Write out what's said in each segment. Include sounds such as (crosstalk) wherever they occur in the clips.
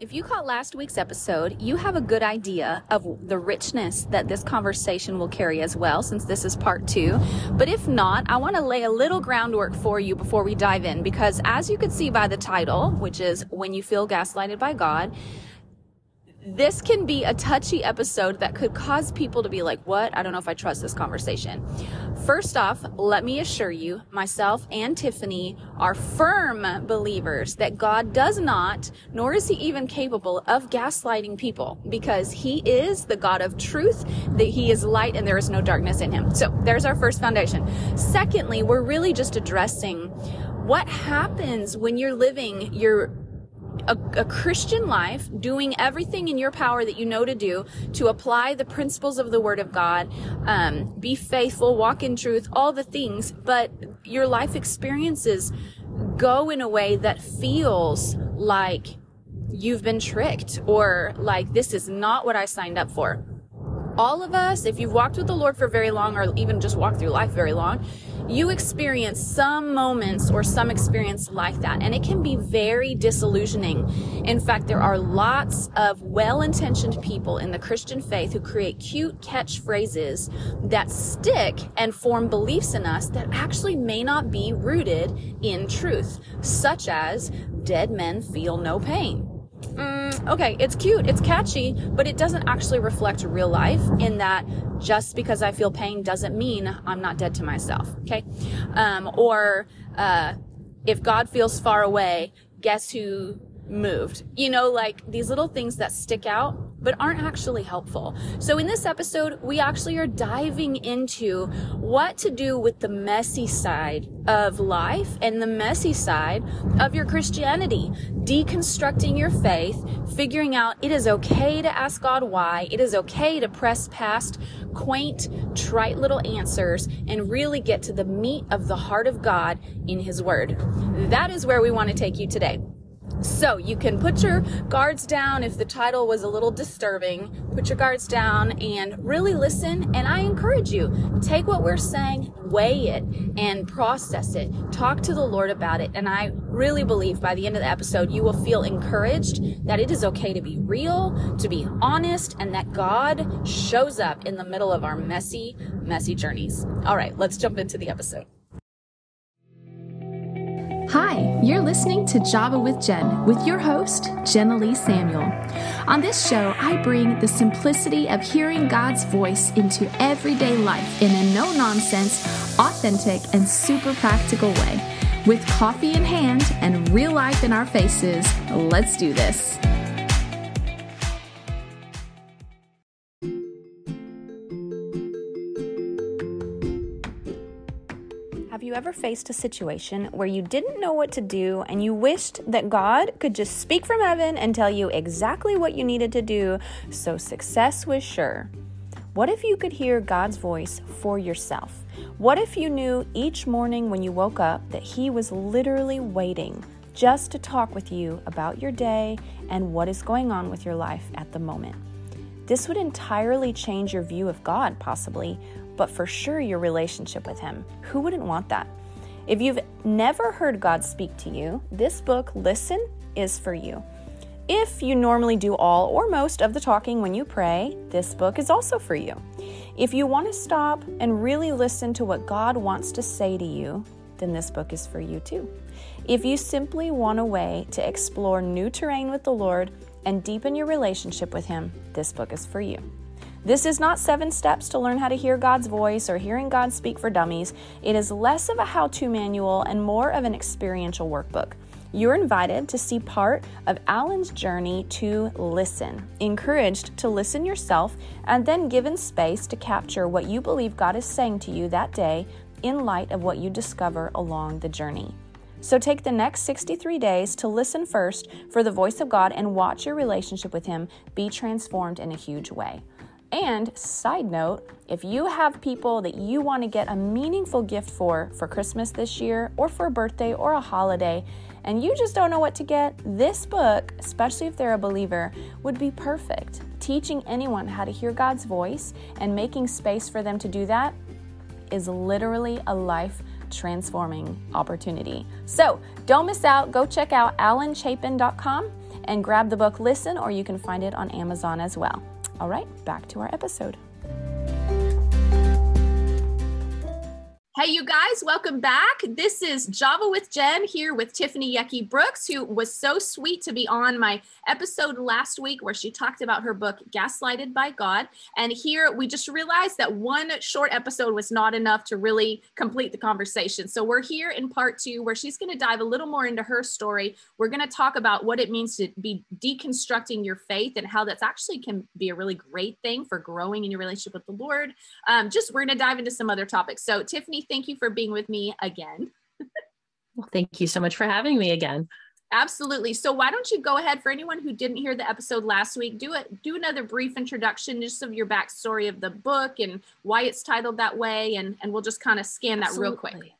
If you caught last week's episode, you have a good idea of the richness that this conversation will carry as well, since this is part two. But if not, I want to lay a little groundwork for you before we dive in, because as you could see by the title, which is When You Feel Gaslighted by God, this can be a touchy episode that could cause people to be like, What? I don't know if I trust this conversation. First off, let me assure you, myself and Tiffany are firm believers that God does not, nor is He even capable of gaslighting people because He is the God of truth, that He is light and there is no darkness in Him. So there's our first foundation. Secondly, we're really just addressing what happens when you're living your a, a, Christian life, doing everything in your power that you know to do to apply the principles of the Word of God, um, be faithful, walk in truth, all the things, but your life experiences go in a way that feels like you've been tricked or like this is not what I signed up for. All of us, if you've walked with the Lord for very long or even just walked through life very long, you experience some moments or some experience like that, and it can be very disillusioning. In fact, there are lots of well intentioned people in the Christian faith who create cute catchphrases that stick and form beliefs in us that actually may not be rooted in truth, such as dead men feel no pain mm, okay, it's cute, it's catchy, but it doesn't actually reflect real life in that just because I feel pain doesn't mean I'm not dead to myself, okay? Um, or uh, if God feels far away, guess who moved? You know, like these little things that stick out but aren't actually helpful. So in this episode, we actually are diving into what to do with the messy side of life and the messy side of your Christianity, deconstructing your faith, figuring out it is okay to ask God why, it is okay to press past quaint, trite little answers and really get to the meat of the heart of God in His Word. That is where we want to take you today. So you can put your guards down if the title was a little disturbing. Put your guards down and really listen. And I encourage you, take what we're saying, weigh it, and process it. Talk to the Lord about it. And I really believe by the end of the episode, you will feel encouraged that it is okay to be real, to be honest, and that God shows up in the middle of our messy, messy journeys. All right, let's jump into the episode. Hi, you're listening to Java with Jen with your host, Jenna Lee Samuel. On this show, I bring the simplicity of hearing God's voice into everyday life in a no nonsense, authentic, and super practical way. With coffee in hand and real life in our faces, let's do this. You ever faced a situation where you didn't know what to do and you wished that God could just speak from heaven and tell you exactly what you needed to do so success was sure? What if you could hear God's voice for yourself? What if you knew each morning when you woke up that He was literally waiting just to talk with you about your day and what is going on with your life at the moment? This would entirely change your view of God, possibly, but for sure your relationship with Him. Who wouldn't want that? If you've never heard God speak to you, this book, Listen, is for you. If you normally do all or most of the talking when you pray, this book is also for you. If you want to stop and really listen to what God wants to say to you, then this book is for you too. If you simply want a way to explore new terrain with the Lord and deepen your relationship with Him, this book is for you. This is not seven steps to learn how to hear God's voice or hearing God speak for dummies. It is less of a how to manual and more of an experiential workbook. You're invited to see part of Alan's journey to listen, encouraged to listen yourself, and then given space to capture what you believe God is saying to you that day in light of what you discover along the journey. So take the next 63 days to listen first for the voice of God and watch your relationship with Him be transformed in a huge way. And side note, if you have people that you want to get a meaningful gift for for Christmas this year or for a birthday or a holiday, and you just don't know what to get, this book, especially if they're a believer, would be perfect. Teaching anyone how to hear God's voice and making space for them to do that is literally a life transforming opportunity. So don't miss out. Go check out alanchapin.com and grab the book Listen, or you can find it on Amazon as well. All right, back to our episode. Hey, you guys, welcome back. This is Java with Jen here with Tiffany Yecke Brooks, who was so sweet to be on my episode last week where she talked about her book, Gaslighted by God. And here we just realized that one short episode was not enough to really complete the conversation. So we're here in part two where she's going to dive a little more into her story. We're going to talk about what it means to be deconstructing your faith and how that's actually can be a really great thing for growing in your relationship with the Lord. Um, just we're going to dive into some other topics. So, Tiffany, thank you for being with me again. well, thank you so much for having me again. Absolutely. So why don't you go ahead for anyone who didn't hear the episode last week, do it, do another brief introduction just of your backstory of the book and why it's titled that way, and and we'll just kind of scan that Absolutely. real quick.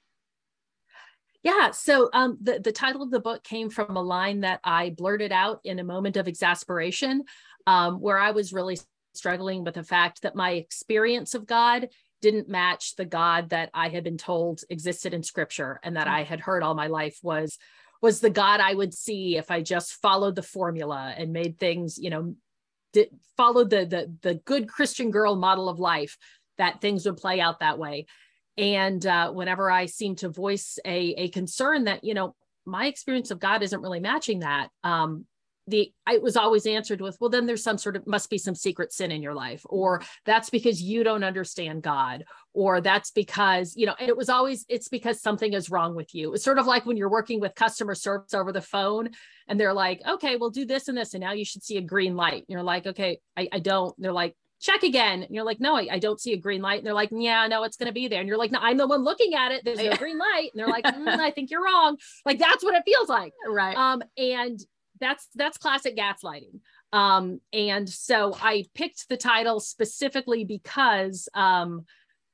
Yeah. So um, the the title of the book came from a line that I blurted out in a moment of exasperation, um, where I was really struggling with the fact that my experience of God didn't match the God that I had been told existed in scripture and that mm. I had heard all my life was was the God I would see if I just followed the formula and made things, you know, did, followed the the the good Christian girl model of life that things would play out that way. And uh, whenever I seem to voice a a concern that you know my experience of God isn't really matching that, um, the it was always answered with well then there's some sort of must be some secret sin in your life or that's because you don't understand god or that's because you know and it was always it's because something is wrong with you. It's sort of like when you're working with customer service over the phone and they're like okay we'll do this and this and now you should see a green light. And you're like okay i, I don't and they're like check again. And you're like no I, I, don't see a green light. And they're like yeah no it's going to be there. And you're like no i'm the one looking at it. There's no green light. And they're like (laughs) mm, i think you're wrong. Like that's what it feels like. Right. Um and that's that's classic gaslighting um and so i picked the title specifically because um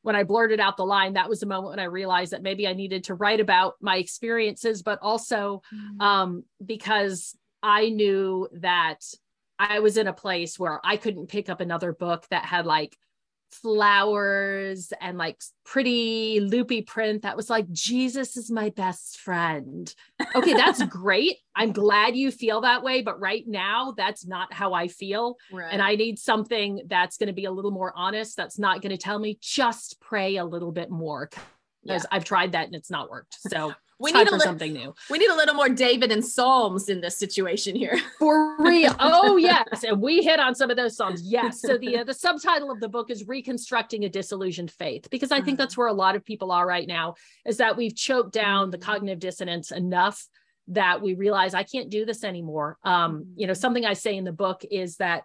when i blurted out the line that was the moment when i realized that maybe i needed to write about my experiences but also mm-hmm. um because i knew that i was in a place where i couldn't pick up another book that had like flowers and like pretty loopy print that was like Jesus is my best friend. Okay, that's (laughs) great. I'm glad you feel that way, but right now that's not how I feel. Right. And I need something that's going to be a little more honest, that's not going to tell me just pray a little bit more because yeah. I've tried that and it's not worked. So we need a li- something new. We need a little more David and Psalms in this situation here. (laughs) For real. Oh yes, and we hit on some of those Psalms. Yes. So the uh, the subtitle of the book is reconstructing a disillusioned faith because I think that's where a lot of people are right now is that we've choked down the mm-hmm. cognitive dissonance enough that we realize I can't do this anymore. Um, you know, mm-hmm. something I say in the book is that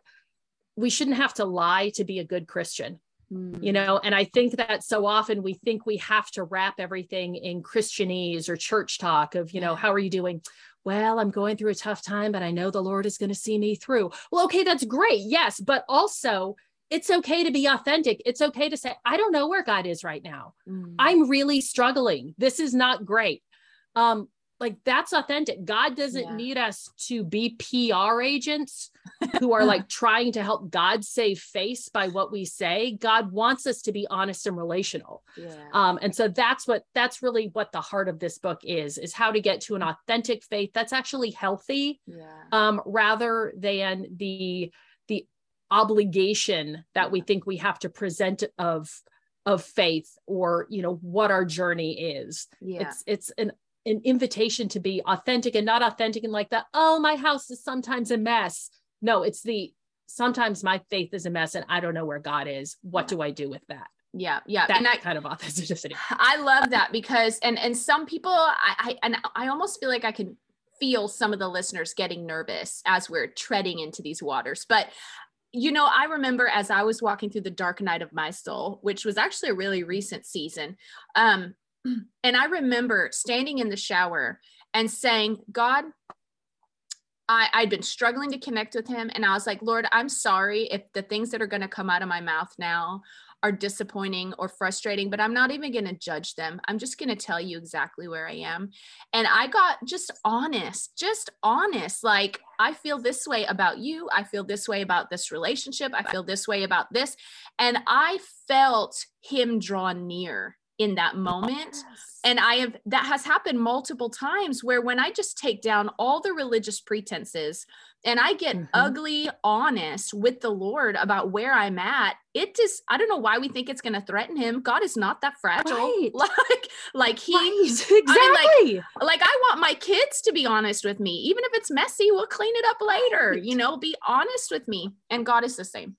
we shouldn't have to lie to be a good Christian you mm. know and i think that so often we think we have to wrap everything in christianese or church talk of you know how are you doing? Well i'm going through a tough time but i know the lord is going to see me through. Well okay that's great yes but also it's okay to be authentic. It's okay to say i don't know where god is right now. Mm. i'm really struggling. This is not great. Um like that's authentic. God doesn't yeah. need us to be PR agents (laughs) who are like trying to help God save face by what we say. God wants us to be honest and relational. Yeah. Um, and so that's what that's really what the heart of this book is, is how to get to an authentic faith that's actually healthy yeah. um, rather than the the obligation that we think we have to present of of faith or you know what our journey is yeah. it's it's an an invitation to be authentic and not authentic and like that oh my house is sometimes a mess. No it's the sometimes my faith is a mess and i don't know where god is. What do i do with that? Yeah yeah that and I, kind of authenticity. I love that because and and some people I, I and i almost feel like i can feel some of the listeners getting nervous as we're treading into these waters. But you know i remember as i was walking through the dark night of my soul which was actually a really recent season um and I remember standing in the shower and saying, God, I, I'd been struggling to connect with him. And I was like, Lord, I'm sorry if the things that are going to come out of my mouth now are disappointing or frustrating, but I'm not even going to judge them. I'm just going to tell you exactly where I am. And I got just honest, just honest. Like, I feel this way about you. I feel this way about this relationship. I feel this way about this. And I felt him draw near in that moment. And I have that has happened multiple times where when I just take down all the religious pretenses and I get mm-hmm. ugly honest with the Lord about where I'm at, it just I don't know why we think it's going to threaten him. God is not that fragile. Right. (laughs) Like like he right. exactly. I mean, like, like I want my kids to be honest with me. Even if it's messy, we'll clean it up later. Right. You know, be honest with me. And God is the same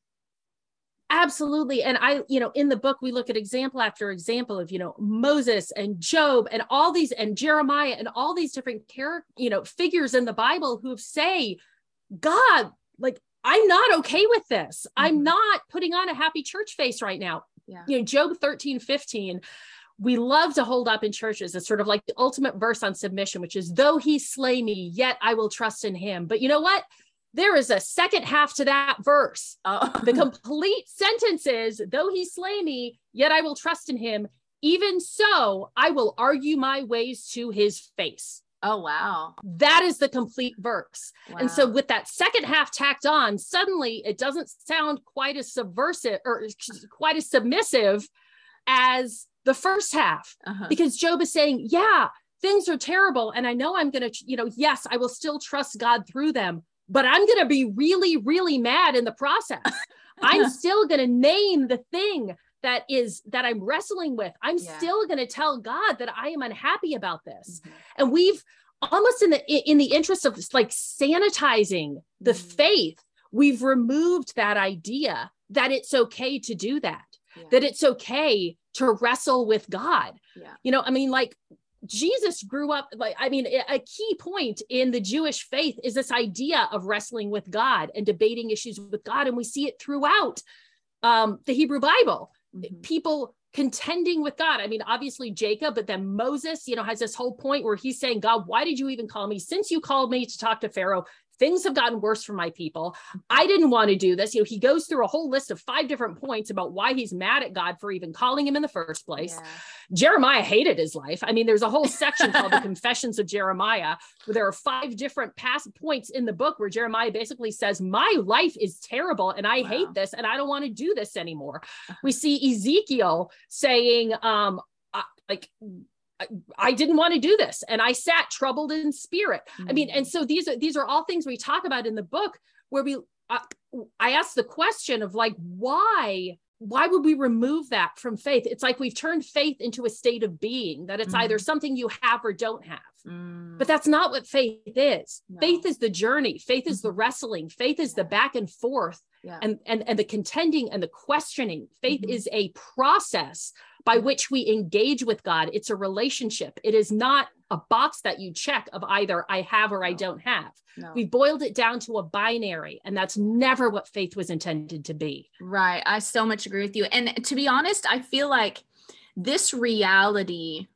absolutely and i you know in the book we look at example after example of you know moses and job and all these and jeremiah and all these different character you know figures in the bible who say god like i'm not okay with this. Mm-hmm. i'm not putting on a happy church face right now. Yeah. you know job 13 15 we love to hold up in churches. It's sort of like the ultimate verse on submission which is though he slay me yet i will trust in him. But you know what there is a second half to that verse. Oh. (laughs) the complete sentence is, though he slay me, yet I will trust in him. Even so, I will argue my ways to his face. Oh, wow. That is the complete verse. Wow. And so, with that second half tacked on, suddenly it doesn't sound quite as subversive or quite as submissive as the first half, uh-huh. because Job is saying, Yeah, things are terrible. And I know I'm going to, you know, yes, I will still trust God through them, but I'm going to be really, really mad in the process. (laughs) I'm still going to name the thing that is that I'm wrestling with. I'm yeah. still going to tell God that I am unhappy about this. Mm-hmm. And we've almost in the in the interest of like sanitizing the mm-hmm. faith, we've removed that idea that it's okay to do that. Yeah. That it's okay to wrestle with God. Yeah. You know, I mean like Jesus grew up like I mean a key point in the Jewish faith is this idea of wrestling with God and debating issues with God and we see it throughout um, the Hebrew Bible. Mm-hmm. People contending with God. I mean, obviously Jacob, but then Moses, you know, has this whole point where he's saying, God, why did you even call me? Since you called me to talk to Pharaoh, things have gotten worse for my people. Mm-hmm. I didn't want to do this. You know, he goes through a whole list of five different points about why he's mad at God for even calling him in the first place. Yeah. Jeremiah hated his life. I mean, there's a whole section called the (laughs) Confessions of Jeremiah, where there are five different past points in the book where Jeremiah basically says, My life is terrible and I wow. hate this and I don't want to do this anymore. We uh-huh. see Ezekiel saying, um, uh, like I didn't want to do this and I sat troubled in spirit. Mm-hmm. I mean, and mm. so these are these are all things we talk about in the book where we uh, I ask the question of like why why would we remove that from faith? It's like we've turned faith into a state of being that it's mm-hmm. either something you have or don't have. Mm. But that's not what faith is. No. Faith is the journey. Faith is mm-hmm. the wrestling. Faith is yeah. the back and forth yeah. and, and, and the contending and the questioning. Faith mm-hmm. is a process by which we engage with God. It's a relationship. It is not a box that you check of either I have or I don't have. No. We boiled it down to a binary, and that's never what faith was intended to be. Right. I so much agree with you. And to be honest, I feel like this reality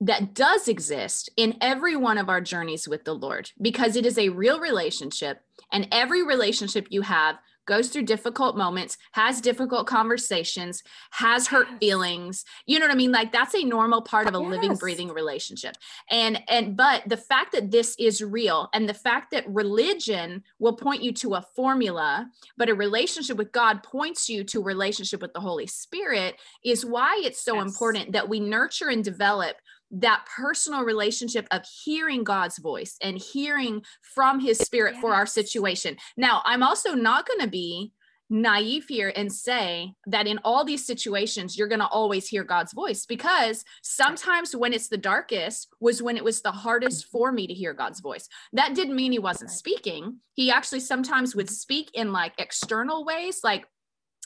that does exist in every one of our journeys with the Lord because it is a real relationship. And every relationship you have goes through difficult moments, has difficult conversations, has hurt feelings. You know what I mean? Like that's a normal part of a yes. living, breathing relationship. And and but the fact that this is real and the fact that religion will point you to a formula, but a relationship with God points you to a relationship with the Holy Spirit is why it's so yes. important that we nurture and develop that personal relationship of hearing God's voice and hearing from his spirit yes. for our situation. Now, I'm also not going to be naive here and say that in all these situations you're going to always hear God's voice because sometimes when it's the darkest was when it was the hardest mm-hmm. for me to hear God's voice. That didn't mean he wasn't speaking. He actually sometimes would mm-hmm. speak in like external ways like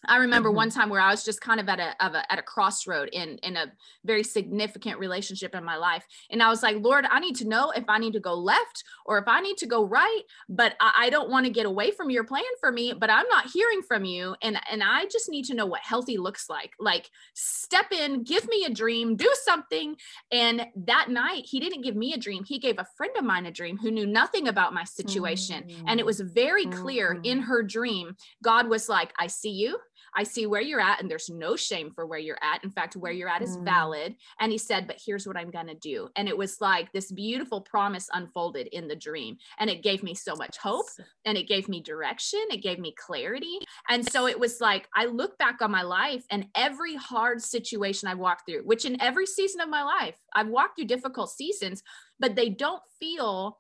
I remember mm-hmm. one time where I was just kind of at a, of a, at a crossroad in in a very significant relationship in my life, and I was like, Lord, I need to know if I need to go left or if I need to go right, but I, I don't want to get away from your plan for me, but I'm not hearing from you, and and I just need to know what healthy looks like. Like, step in, give me a dream, do something. And that night, he didn't give me a dream; he gave a friend of mine a dream who knew nothing about my situation, mm-hmm. and it was very clear mm-hmm. in her dream. God was like, I see you. I see where you're at, and there's no shame for where you're at. In fact, where you're at is Mm. valid. And he said, But here's what I'm going to do. And it was like this beautiful promise unfolded in the dream. And it gave me so much hope and it gave me direction. It gave me clarity. And so it was like, I look back on my life and every hard situation I've walked through, which in every season of my life, I've walked through difficult seasons, but they don't feel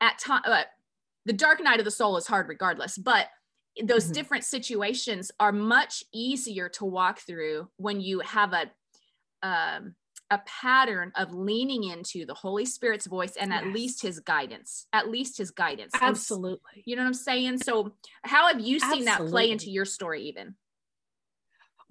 at time. Uh, the dark night of the soul is hard regardless, but those Mhm. different situations are much easier to walk through when you have a um, a pattern of leaning into the Holy Spirit's voice and at least His guidance. At least His guidance. Absolutely. You know what I'm saying? So, how have you seen that play into your story, even?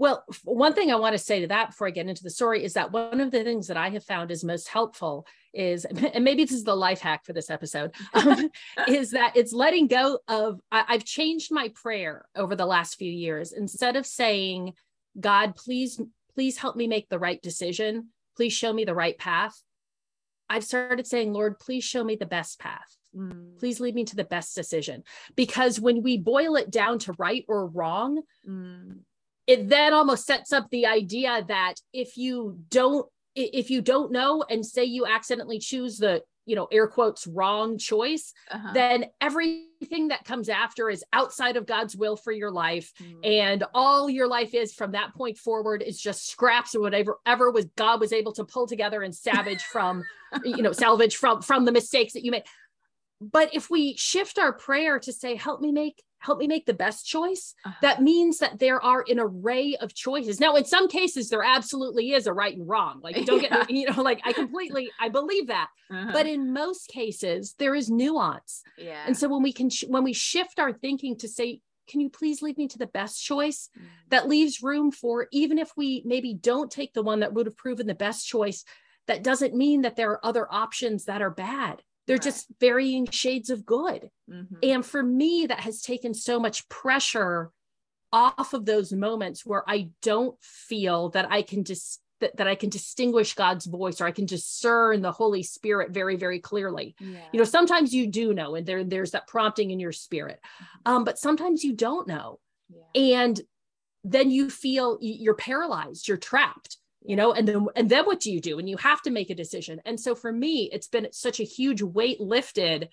Well, one thing I want to say to that before I get into the story is that one of the things that I have found is most helpful is, (laughs) and maybe this is the life hack for this episode, (laughs) um, is that it's letting go of, I, I've changed my prayer over the last few years. Instead of saying, God, please, please help me make the right decision. Please show me the right path. I've started saying, Lord, please show me the best path. Mm, Please lead me to the best decision. Because when we boil it down to right or wrong, mm, it then almost sets up the idea that if you don't if you don't know and say you accidentally choose the you know air quotes wrong choice uh-huh. then everything that comes after is outside of god's will for your life. Mm, and all your life is from that point forward is just scraps or whatever ever was god was able to pull together and savage from (laughs) you know salvage from from the mistakes that you made but if we shift our prayer to say help me make help me make the best choice uh-huh. that means that there are an array of choices. Now in some cases there absolutely is a right and wrong. Like don't get (laughs) you know like i completely i believe that. Uh-huh. but in most cases there is nuance. Yeah. and so when we can sh- when we shift our thinking to say can you please lead me to the best choice? Mm, that leaves room for even if we maybe don't take the one that would have proven the best choice that doesn't mean that there are other options that are bad they're Right. just varying shades of good mhm. and for me, that has taken so much pressure off of those moments where I don't feel that I can just that, that I can distinguish God's voice or I can discern the Holy Spirit very, very clearly. yeah. You know, sometimes you do know, and there, there's that prompting in your spirit. Um, but sometimes you don't know. yeah. And then you feel you're paralyzed, you're trapped, you know, and then and then what do you do? And you have to make a decision. And so for me, it's been such a huge weight lifted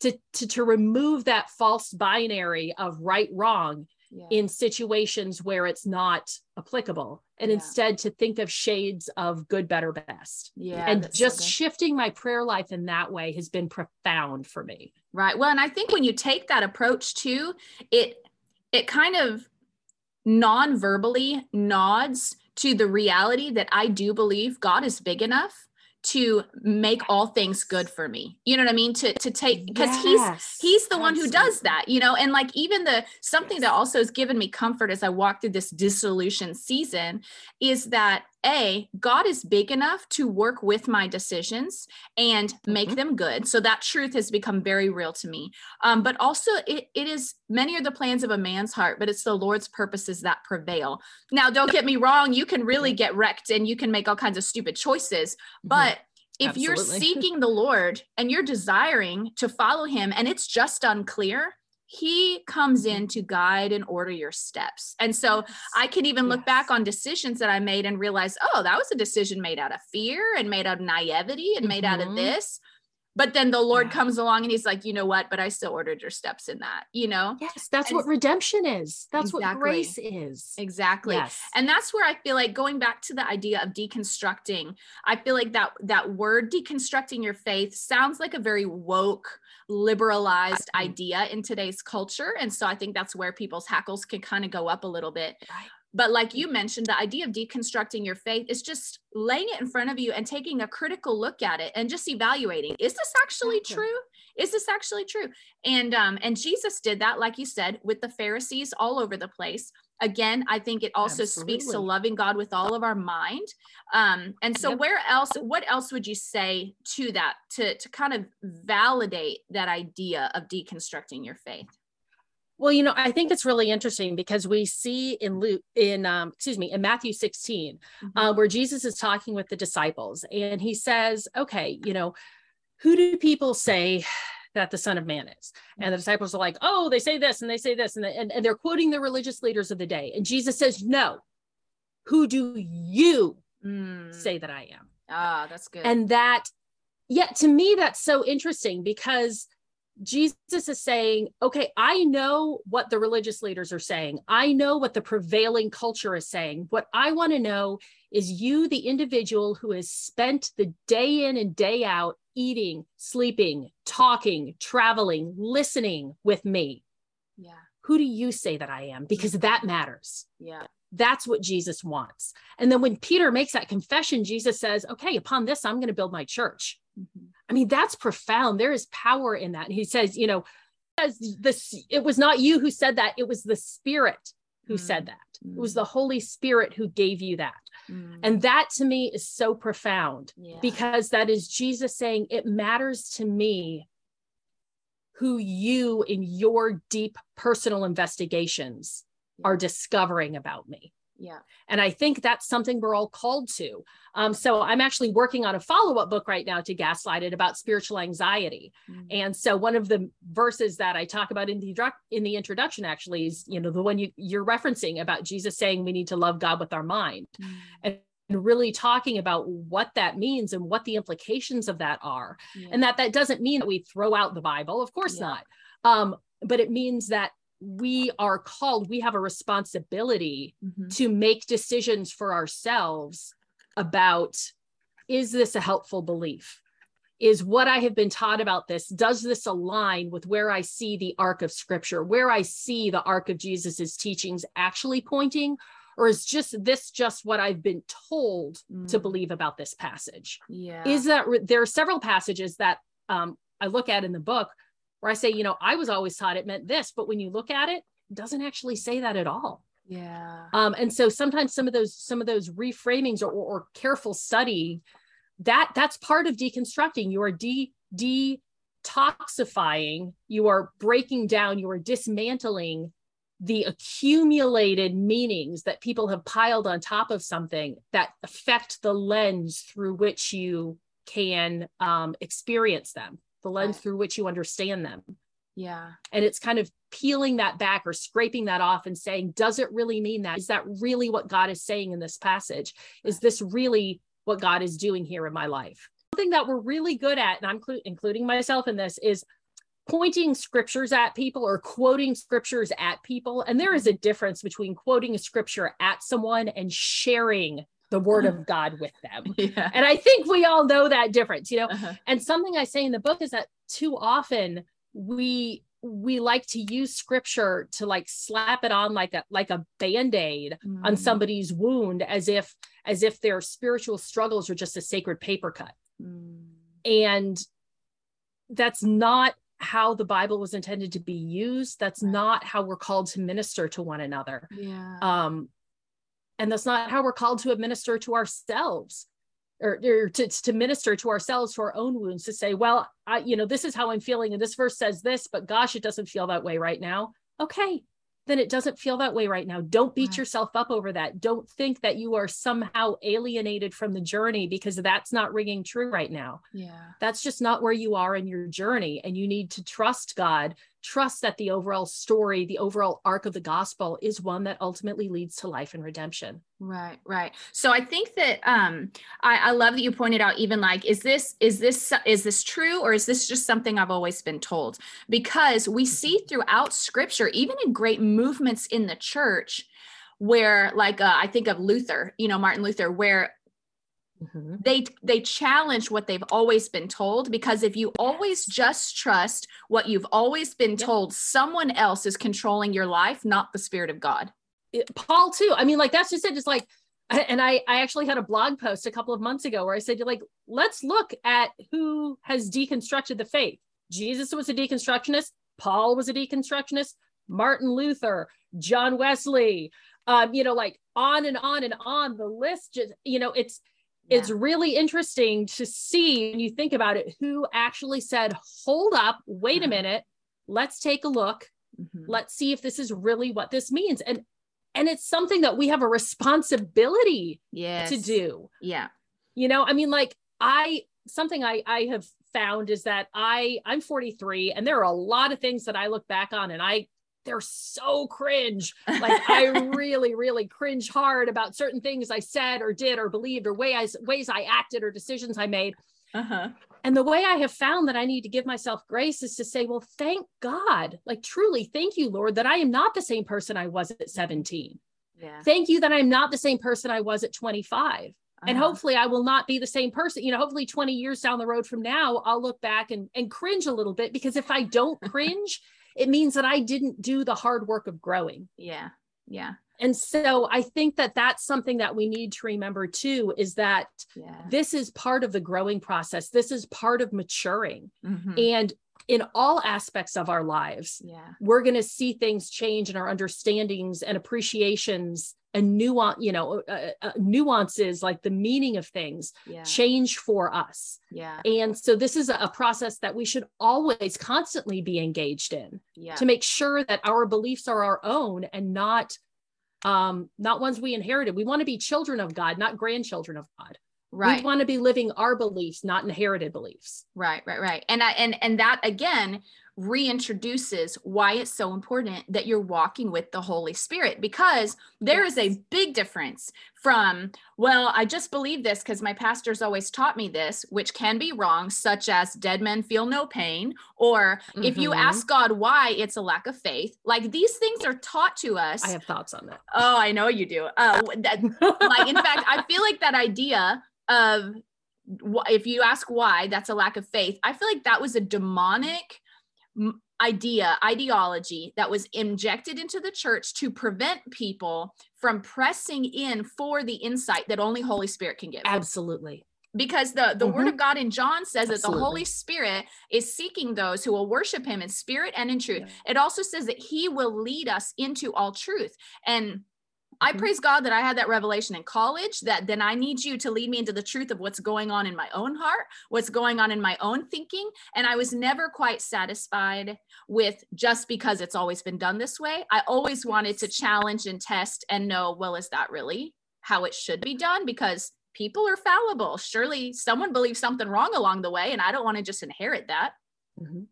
to to, to remove that false binary of right wrong yeah. in situations where it's not applicable and Yeah. instead to think of shades of good better best yeah. and just shifting my prayer life in that way has been profound for me Right. Well, and I think when you take that approach too, it it kind of non-verbally nods to the reality that I do believe God is big enough to make all things good for me. You know what I mean? To to take because he's Yes, he's the one who does that you know and like even the something that also has given me comfort as i walk through this dissolution season is that a god is big enough to work with my decisions and make Mhm. them good. So that truth has become very real to me. Um, but also it, it is many are the plans of a man's heart but it's the lord's purposes that prevail. Now don't get me wrong you can really get wrecked and you can make all kinds of stupid choices Mhm. but if you're (laughs) seeking the Lord and you're desiring to follow him and it's just unclear, he comes in to guide and order your steps. And so I can even look back on decisions that I made and realize, oh, that was a decision made out of fear and made out of naivety and made out of Mhm. this. But then the Lord Yeah. comes along and he's like, you know what? But I still ordered your steps in that, you know? yes that's And- what redemption is that's what grace is Exactly. yes and that's where i feel like going back to the idea of deconstructing i feel like that that word deconstructing your faith sounds like a very woke liberalized idea in today's culture and so i think that's where people's hackles can kind of go up a little bit Right. But like you mentioned the idea of deconstructing your faith is just laying it in front of you and taking a critical look at it and just evaluating is this actually true? Is this actually true? And um and jesus did that like you said with the pharisees all over the place. Again i think it also speaks to loving god with all of our mind. Um and so Yep. where else what else would you say to that to to kind of validate that idea of deconstructing your faith Well, you know, I think it's really interesting because we see in Luke, in um, excuse me, in Matthew 16, uh, where Jesus is talking with the disciples, and he says, "Okay, you know, who do people say that the Son of Man is. And the disciples are like, oh, they say this and they say this, and, they, and, and they're quoting the religious leaders of the day. And Jesus says, no, who do you Mm. say that I am? Ah, that's good. And that, yeah, to me, that's so interesting because Jesus is saying, okay, I know what the religious leaders are saying. I know what the prevailing culture is saying. What I want to know is you, the individual who has spent the day in and day out eating, sleeping, talking, traveling, listening with me. yeah, Who do you say that I am? Because that matters. yeah, That's what Jesus wants. And then when Peter makes that confession, Jesus says, okay, upon this, I'm going to build my church. Mhm. I mean, that's profound. There is power in that. And he says, you know, as this, it was not you who said that, it was the Spirit who Mm. said that. It was Mm. the Holy Spirit who gave you that. Mm. And that to me is so profound yeah. because that is Jesus saying, it matters to me who you in your deep personal investigations are discovering about me. Yeah, And I think that's something we're all called to. Um, so I'm actually working on a follow up book right now to Gaslighted about spiritual anxiety. Mm. And so one of the verses that I talk about in the in the introduction actually is, you know, the one you, you're referencing about Jesus saying we need to love God with our mind Mm. and really talking about what that means and what the implications of that are. Yeah. And that that doesn't mean that we throw out the Bible, of course Yeah. not. Um, but it means that we are called, we have a responsibility Mhm. to make decisions for ourselves about is this a helpful belief? Is what I have been taught about this, does this align with where I see the arc of scripture, where I see the arc of Jesus's teachings actually pointing? Or is just this just what I've been told to Mm. believe about this passage? Yeah. Is that re- there are several passages that um, I look at in the book where I say, you know, I was always taught it meant this, but when you look at it, it doesn't actually say that at all. yeah. Um, and so sometimes some of those some of those reframings or, or, or careful study that that's part of deconstructing. You are de detoxifying. You are breaking down. You are dismantling the accumulated meanings that people have piled on top of something that affect the lens through which you can um, experience them, the lens through which you understand them. Yeah. and it's kind of peeling that back or scraping that off and saying does it really mean that? Is that really what god is saying in this passage? Is this really what god is doing here in my life? Something that we're really good at and i'm clu- including myself in this is pointing scriptures at people or quoting scriptures at people. And there is a difference between quoting a scripture at someone and sharing the word of (laughs) god with them Yeah. and i think we all know that difference you know Uh-huh. and something i say in the book is that too often we we like to use scripture to like slap it on like a like a band-aid on Mm. somebody's wound as if as if their spiritual struggles are just a sacred paper cut Mm. and that's not how the bible was intended to be used that's Right. not how we're called to minister to one another Yeah. um and that's not how we're called to administer to ourselves or, or to, to minister to ourselves to our own wounds to say well i you know this is how i'm feeling and this verse says this but gosh it doesn't feel that way right now okay then it doesn't feel that way right now don't beat Right. yourself up over that don't think that you are somehow alienated from the journey because that's not ringing true right now yeah. that's just not where you are in your journey and you need to trust god trust that the overall story the overall arc of the gospel is one that ultimately leads to life and redemption Right, right. So I think that um I, I love that you pointed out even like is this is this is this true or is this just something I've always been told? Because we see throughout scripture, even in great movements in the church, where like uh, I think of Luther, you know, Martin Luther, where they they challenge what they've always been told because if you always just trust what you've always been Yep. told, someone else is controlling your life, not the spirit of God. it- Paul too. I mean, like that's just it. It's like, and I I actually had a blog post a couple of months ago where I said, like, let's look at who has deconstructed the faith. Jesus was a deconstructionist. Paul was a deconstructionist. Martin Luther, John Wesley, um, you know, like on and on and on. The list just, you know, it's it's really interesting to see when you think about it who actually said, hold up, wait a minute, let's take a look Mhm. let's see if this is really what this means and and it's something that we have a responsibility yes. to do Yeah. you know i mean like i something i i have found is that I I'm 43 and there are a lot of things that I look back on and I they're so cringe. Like (laughs) I really, really cringe hard about certain things I said or did or believed or way I, ways I acted or decisions I made. Uh-huh. And the way I have found that I need to give myself grace is to say, well, thank God, like truly, thank you, Lord, that I am not the same person I was at 17. Yeah. Thank you that I'm not the same person I was at 25. Uh-huh. And hopefully I will not be the same person. You know, hopefully 20 years down the road from now, I'll look back and, and cringe a little bit because if I don't (laughs) cringe, it means that I didn't do the hard work of growing. Yeah. Yeah. And so I think that that's something that we need to remember too is that yeah. this is part of the growing process. This is part of maturing. Mm-hmm. And in all aspects of our lives, yeah. we're going to see things change in our understandings and appreciations and nuance, you know, uh, uh, nuances like the meaning of things yeah. change for us. Yeah. And so this is a process that we should always constantly be engaged in yeah. to make sure that our beliefs are our own and not um not ones we inherited. We want to be children of God, not grandchildren of God. Right. We want to be living our beliefs, not inherited beliefs. Right, right, right. And I and and that again reintroduces why it's so important that you're walking with the Holy Spirit because there yes. is a big difference from, well, I just believe this because my pastor's always taught me this, which can be wrong, such as dead men feel no pain, or mm-hmm. if you mm-hmm. ask God why, it's a lack of faith. Like these things are taught to us. I have thoughts on that. Oh, I know you do. Uh, that, (laughs) like, in fact, I feel like that idea of if you ask why, that's a lack of faith. I feel like that was a demonic idea, ideology that was injected into the church to prevent people from pressing in for the insight that only Holy Spirit can give. Absolutely. Because the, the mm-hmm. word of God in John says Absolutely. that the Holy Spirit is seeking those who will worship him in spirit and in truth. Yeah. It also says that he will lead us into all truth. And I mm-hmm. praise God that I had that revelation in college that then I need you to lead me into the truth of what's going on in my own heart, what's going on in my own thinking. And I was never quite satisfied with just because it's always been done this way. I always wanted to challenge and test and know, well, is that really how it should be done? Because people are fallible. Surely someone believes something wrong along the way, and I don't want to just inherit that. Mm-hmm.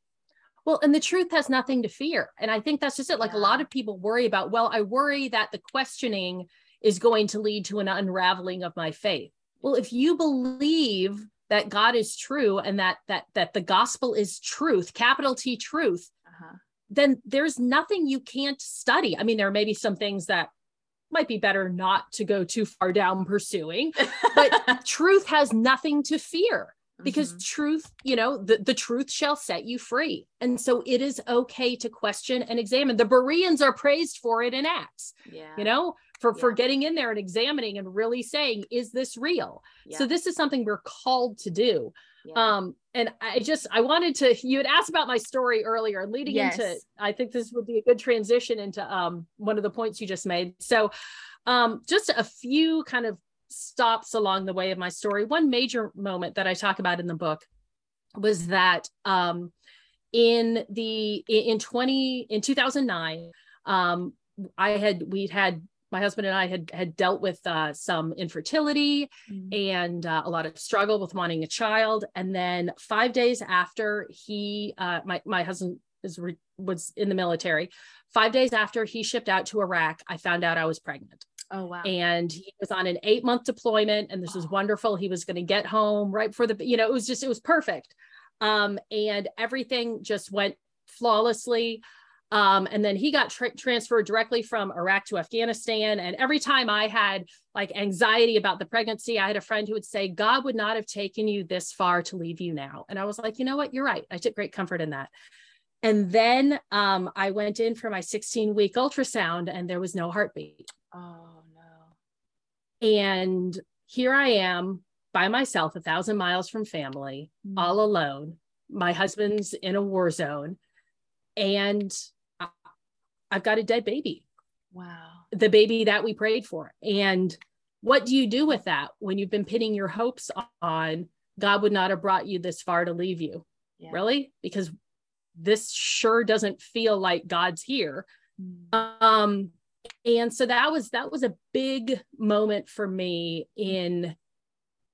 Well, and the truth has nothing to fear. And I think that's just it. Like yeah. a lot of people worry about, well, I worry that the questioning is going to lead to an unraveling of my faith. Well, if you believe that God is true and that that that the gospel is truth, capital T truth, uh-huh. then there's nothing you can't study. I mean, there may be some things that might be better not to go too far down pursuing, but (laughs) truth has nothing to fear because mm-hmm. truth you know the, the truth shall set you free and so it is okay to question and examine the bereans are praised for it in acts yeah you know for yeah. for getting in there and examining and really saying is this real yeah. so this is something we're called to do yeah. um and i just i wanted to you had asked about my story earlier leading yes. into i think this would be a good transition into um one of the points you just made so um just a few kind of stops along the way of my story. One major moment that I talk about in the book was that um, in the in 20 in 2009 um, I had we'd had my husband and I had had dealt with uh, some infertility mm-hmm. and uh, a lot of struggle with wanting a child. And then five days after he, uh, my my husband is re- was in the military. Five days after he shipped out to Iraq, I found out I was pregnant. Oh wow. And he was on an 8 month deployment and this was wonderful. He was going to get home right for the you know, it was just it was perfect. Um and everything just went flawlessly. Um, and then he got tra- transferred directly from Iraq to Afghanistan. And every time I had like anxiety about the pregnancy, I had a friend who would say, God would not have taken you this far to leave you now. And I was like, you know what? You're right. I took great comfort in that. And then um, I went in for my 16 week ultrasound and there was no heartbeat. Oh. And here I am by myself, a thousand miles from family, mm-hmm. all alone. My husband's in a war zone, and I've got a dead baby. Wow. The baby that we prayed for. And what do you do with that when you've been pinning your hopes on God would not have brought you this far to leave you? Yeah. Really? Because this sure doesn't feel like God's here. Mm. Um, and so that was that was a big moment for me in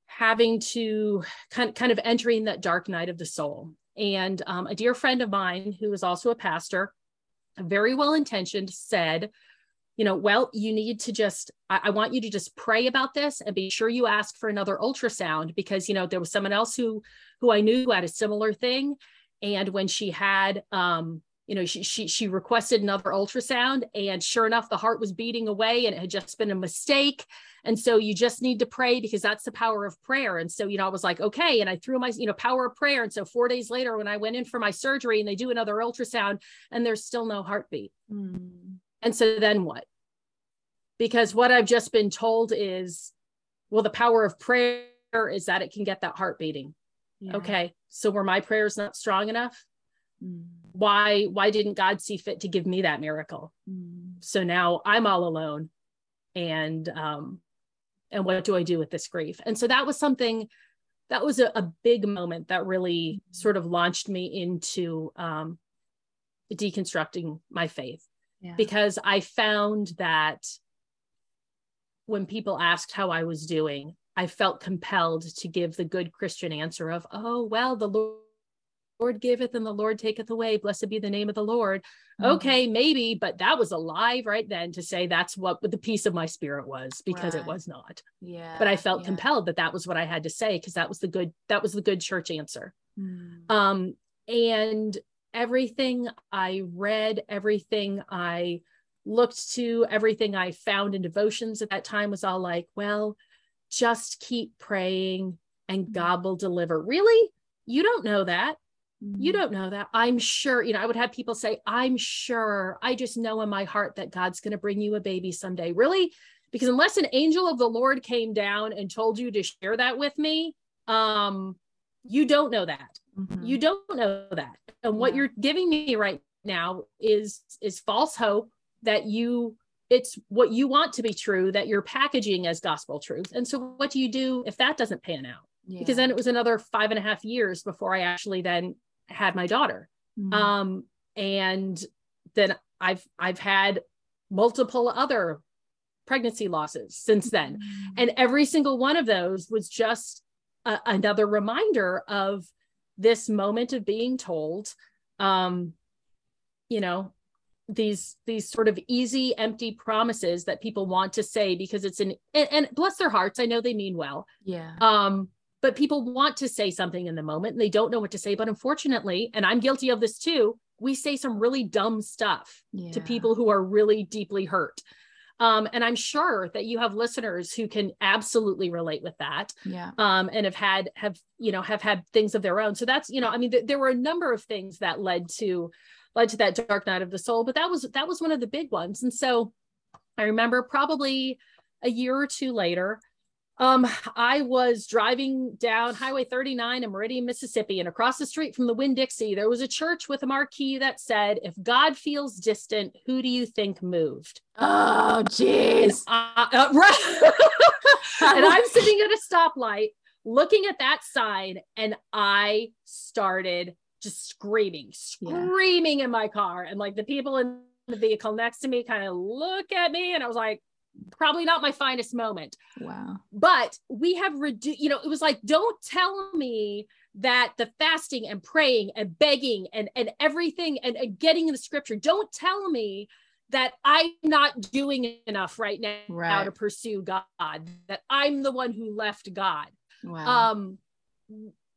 having to kind, kind of entering that dark night of the soul. And um, a dear friend of mine who is also a pastor, very well intentioned, said, you know, well, you need to just, I, I, want you to just pray about this and be sure you ask for another ultrasound because, you know, there was someone else who, who I knew had a similar thing. And when she had, um, you know, she, she, she requested another ultrasound and sure enough, the heart was beating away and it had just been a mistake. And so you just need to pray because that's the power of prayer. And so, you know, I was like, okay. And I threw my, you know, power of prayer. And so four days later, when I went in for my surgery and they do another ultrasound and there's still no heartbeat. Mm. And so then what? Because what I've just been told is, well, the power of prayer is that it can get that heart beating. Yeah. Okay. So were my prayers not strong enough? Mm. Why, why didn't God see fit to give me that miracle? Mm. So now I'm all alone. And um, and what do I do with this grief? And so that was something that was a, a big moment that really sort of launched me into um, deconstructing my faith yeah. because I found that when people asked how I was doing, I felt compelled to give the good Christian answer of, oh, well, the Lord Lord giveth and the Lord taketh away. Blessed be the name of the Lord. Mm-hmm. Okay, maybe, but that was a lie right then to say that's what the peace of my spirit was because right. it was not. Yeah. But I felt yeah. compelled that that was what I had to say because that was the good that was the good church answer. Mm. Um and everything I read, everything I looked to, everything I found in devotions at that time was all like, well, just keep praying and mm. God will deliver. Really? You don't know that. You mm. don't know that. I'm sure, you know, I would have people say, I'm sure, I just know in my heart that God's going to bring you a baby someday. Really? Because unless an angel of the Lord came down and told you to share that with me, um, you don't know that. Mm-hmm. You don't know that. And yeah. what you're giving me right now is is false hope that you it's what you want to be true that you're packaging as gospel truth. And so what do you do if that doesn't pan out? Yeah. Because then it was another five and a half years before I actually then had my daughter. Mm-hmm. Um, and then I've I've had multiple other pregnancy losses since then. Mm-hmm. And every single one of those was just a, another reminder of this moment of being told um, you know these these sort of easy empty promises that people want to say because it's an and, and bless their hearts i know they mean well yeah um but people want to say something in the moment and they don't know what to say. But unfortunately and i'm guilty of this too we say some really dumb stuff yeah. to people who are really deeply hurt. Um, and i'm sure that you have listeners who can absolutely relate with that yeah. um, and have had have you know have had things of their own. So that's you know i mean th- there were a number of things that led to led to that dark night of the soul but that was that was one of the big ones. And so i remember probably a year or two later um, I was driving down Highway 39 in Meridian, Mississippi, and across the street from the Winn Dixie, there was a church with a marquee that said, If God feels distant, who do you think moved? Oh, jeez. Uh, uh, (laughs) right. and I'm sitting at a stoplight looking at that sign, and I started just screaming, screaming yeah. in my car. And like the people in the vehicle next to me kind of look at me, and I was like, probably not my finest moment. Wow. But we have reduced, you know, it was like, don't tell me that the fasting and praying and begging and, and everything and, and getting in the scripture, don't tell me that I'm not doing enough right now right. to pursue God, that I'm the one who left God. Wow. Um,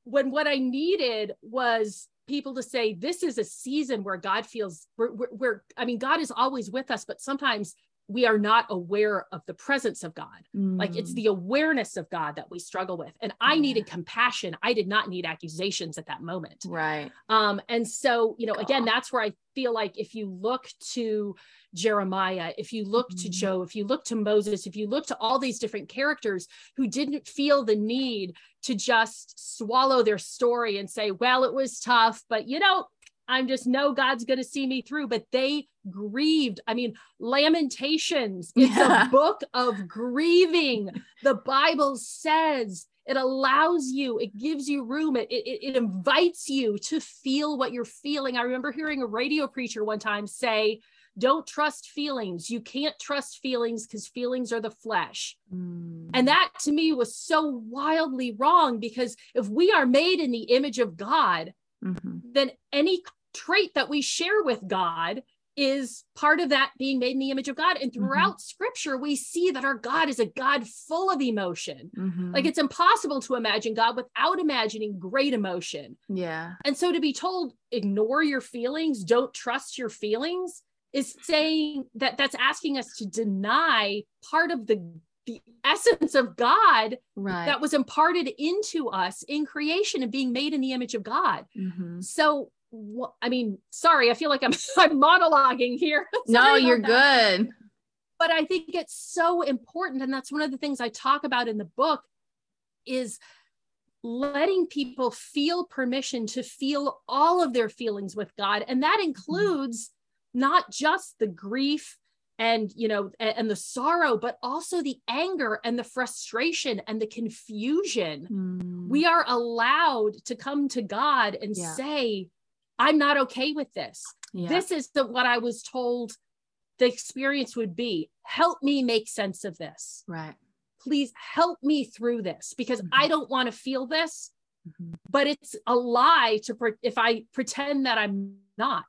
when what I needed was people to say, this is a season where God feels, where, where, where I mean, God is always with us, but sometimes we are not aware of the presence of God. Mm. Like it's mm. the awareness of God that we struggle with. And I yeah. needed compassion. I did not need accusations at that moment. Right. Um, and so, you know, God. again, that's where I feel like if you look to Jeremiah, if you look mm. to Job, if you look to Moses, if you look to all these different characters who didn't feel the need to just swallow their story and say, well, it was tough, but you know, I'm just know God's going to see me through. But they grieved. I mean, Lamentations, it's yeah. a book of grieving. The Bible says it allows you it gives you room it, it, it invites you to feel what you're feeling i remember hearing a radio preacher one time say don't trust feelings you can't trust feelings because feelings are the flesh mm. and that to me was so wildly wrong because if we are made in the image of god mm-hmm. then any trait that we share with god is part of that being made in the image of God. And mm-hmm. throughout mm-hmm. scripture, we see that our God is a God full of emotion. Mm-hmm. Like it's impossible to imagine God without imagining great emotion. Yeah. And so to be told, ignore your feelings, don't trust your feelings, is saying that that's asking us to deny part of the the essence of God right. that was imparted into us in creation and being made in the image of God. Mm-hmm. So I mean, sorry, I feel like I'm (laughs) I'm monologuing here. (laughs) no, you're that. good. But I think it's so important, and that's one of the things I talk about in the book is letting people feel permission to feel all of their feelings with God, and that mm-hmm. includes not just the grief and you know and, and, the sorrow but also the anger and the frustration and the confusion mm. we are allowed to come to god and yeah. say I'm not okay with this. Yeah. This is the, what I was told the experience would be. Help me make sense of this. Right. Please help me through this because mm-hmm. I don't want to feel this. Mm-hmm. But it's a lie to pre- if I pretend that I'm not.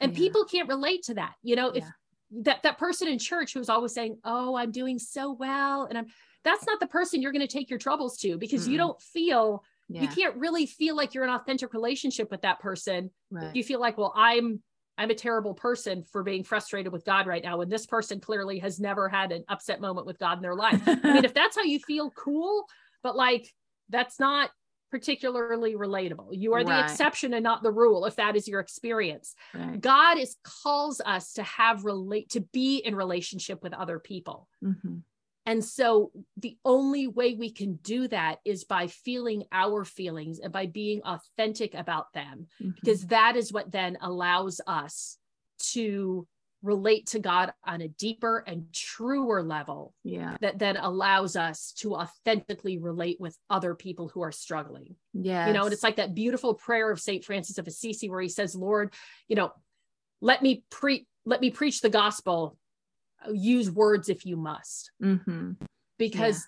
And yeah. people can't relate to that. You know, if yeah. that that person in church who's always saying, "Oh, I'm doing so well," and I'm that's not the person you're going to take your troubles to because mm-hmm. you don't feel yeah. you can't really feel like you're an authentic relationship with that person right. you feel like well i'm i'm a terrible person for being frustrated with god right now and this person clearly has never had an upset moment with god in their life i mean if (laughs) that's how you feel cool but like that's not particularly relatable you are the right. exception and not the rule if that is your experience right. god is calls us to have relate to be in relationship with other people mm-hmm. And so the only way we can do that is by feeling our feelings and by being authentic about them, mm-hmm. because that is what then allows us to relate to God on a deeper and truer level. Yeah. That then allows us to authentically relate with other people who are struggling. Yeah. You know, and it's like that beautiful prayer of St. Francis of Assisi where he says, Lord, you know, let me pre let me preach the gospel use words if you must mm-hmm. because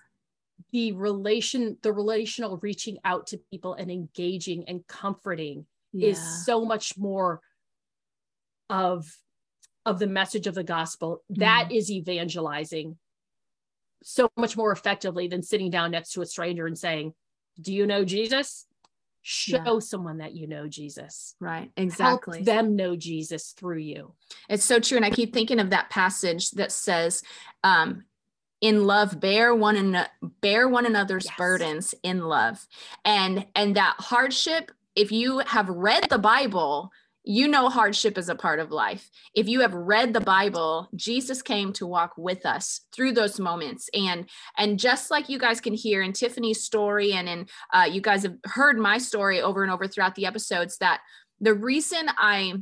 yeah. the relation the relational reaching out to people and engaging and comforting yeah. is so much more of of the message of the gospel mm-hmm. That is evangelizing so much more effectively than sitting down next to a stranger and saying do you know jesus show yeah. someone that you know Jesus. Right. Exactly. Help them know Jesus through you. It's so true. And I keep thinking of that passage that says, um, in love bear one and bear one another's yes. burdens in love and and that hardship if you have read the bible you know hardship is a part of life. If you have read the Bible, Jesus came to walk with us through those moments. And and just like you guys can hear in Tiffany's story, and in uh, you guys have heard my story over and over throughout the episodes, that the reason I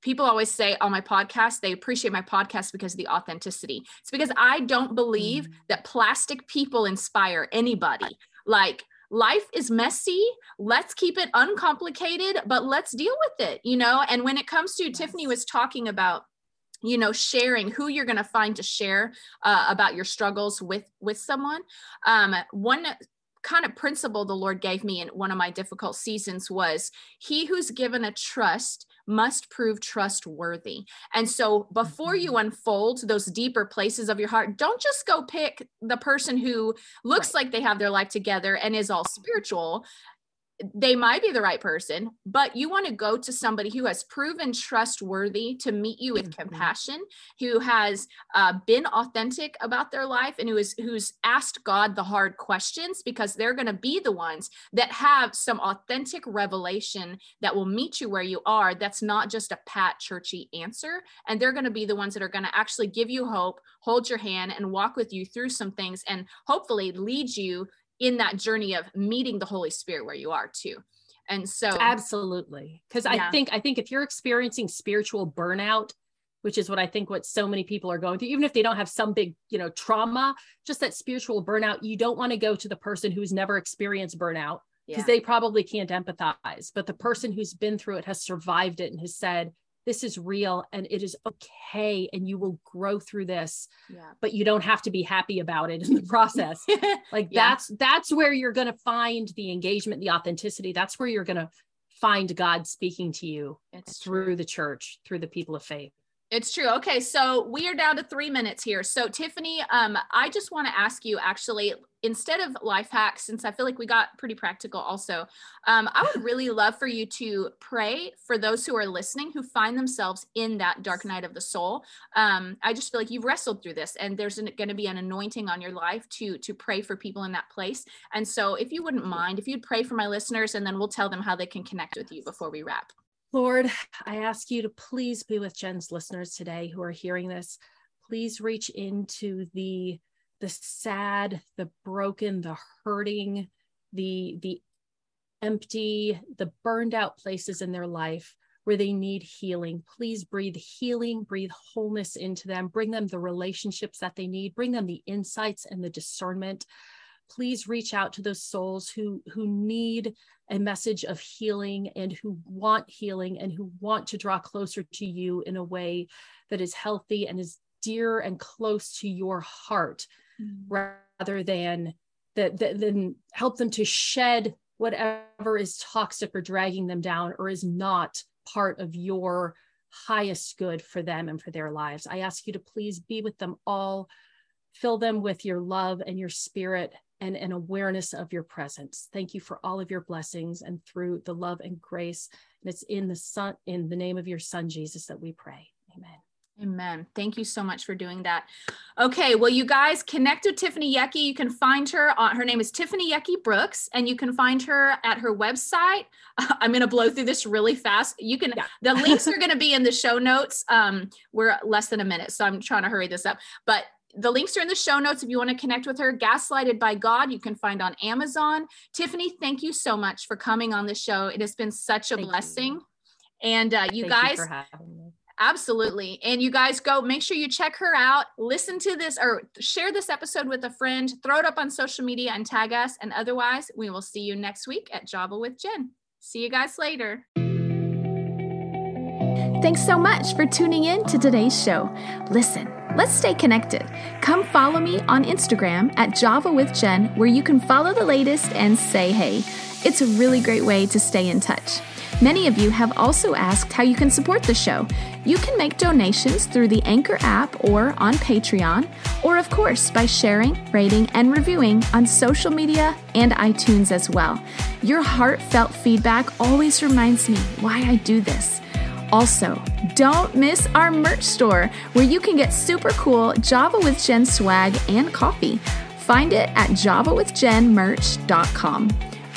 people always say on my podcast they appreciate my podcast because of the authenticity. It's because I don't believe mm. that plastic people inspire anybody. Like life is messy. Let's keep it uncomplicated, but let's deal with it, you know? And when it comes to, yes. Tiffany was talking about, you know sharing who you're going to find to share uh, about your struggles with with someone um, one kind of principle the lord gave me in one of my difficult seasons was he who's given a trust must prove trustworthy. And so before you mm-hmm. unfold those deeper places of your heart, don't just go pick the person who looks right. like they have their life together and is all spiritual they might be the right person, but you want to go to somebody who has proven trustworthy to meet you with mm-hmm. compassion, who has uh, been authentic about their life, and who is who's asked God the hard questions because they're going to be the ones that have some authentic revelation that will meet you where you are. That's not just a pat churchy answer, and they're going to be the ones that are going to actually give you hope, hold your hand, and walk with you through some things, and hopefully lead you in that journey of meeting the Holy Spirit where you are too. And so absolutely. Cause yeah. I think I think if you're experiencing spiritual burnout, which is what I think what so many people are going through, even if they don't have some big, you know, trauma, just that spiritual burnout. You don't want to go to the person who's never experienced burnout because yeah. they probably can't empathize. But the person who's been through it has survived it and has said, this is real and it is okay and you will grow through this yeah. but you don't have to be happy about it in the process (laughs) like yeah. that's that's where you're going to find the engagement the authenticity that's where you're going to find god speaking to you it's through true. the church through the people of faith it's true. Okay, so we are down to three minutes here. So Tiffany, um, I just want to ask you actually, instead of life hacks, since I feel like we got pretty practical also, um, I would really love for you to pray for those who are listening who find themselves in that dark night of the soul. Um, I just feel like you've wrestled through this, and there's going to be an anointing on your life to to pray for people in that place. And so, if you wouldn't mind, if you'd pray for my listeners, and then we'll tell them how they can connect with you before we wrap. Lord, I ask you to please be with Jen's listeners today who are hearing this. Please reach into the the sad, the broken, the hurting, the the empty, the burned out places in their life where they need healing. Please breathe healing, breathe wholeness into them, bring them the relationships that they need, bring them the insights and the discernment. Please reach out to those souls who who need a message of healing and who want healing and who want to draw closer to you in a way that is healthy and is dear and close to your heart mm. rather than that, that then help them to shed whatever is toxic or dragging them down or is not part of your highest good for them and for their lives. I ask you to please be with them all, fill them with your love and your spirit and an awareness of your presence. Thank you for all of your blessings and through the love and grace. And it's in the son, in the name of your son, Jesus, that we pray. Amen. Amen. Thank you so much for doing that. Okay, well, you guys connect with Tiffany Yecke. You can find her on her name is Tiffany Yecke Brooks, and you can find her at her website. (laughs) I'm going to blow through this really fast. You can yeah. the links (laughs) are going to be in the show notes. Um, we're less than a minute, so I'm trying to hurry this up. But the links are in the show notes if you want to connect with her. Gaslighted by God, you can find on Amazon. Tiffany, thank you so much for coming on the show. It has been such a thank blessing. You. And uh, you thank guys, you absolutely. And you guys go make sure you check her out. Listen to this or share this episode with a friend. Throw it up on social media and tag us. And otherwise, we will see you next week at Java with Jen. See you guys later. Thanks so much for tuning in to today's show. Listen. Let's stay connected. Come follow me on Instagram at Java with Jen, where you can follow the latest and say hey. It's a really great way to stay in touch. Many of you have also asked how you can support the show. You can make donations through the Anchor app or on Patreon, or of course by sharing, rating, and reviewing on social media and iTunes as well. Your heartfelt feedback always reminds me why I do this. Also, don't miss our merch store where you can get super cool Java with Jen swag and coffee. Find it at javawithjenmerch.com.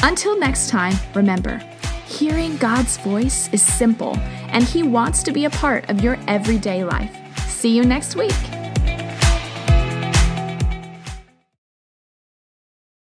Until next time, remember, hearing God's voice is simple and He wants to be a part of your everyday life. See you next week.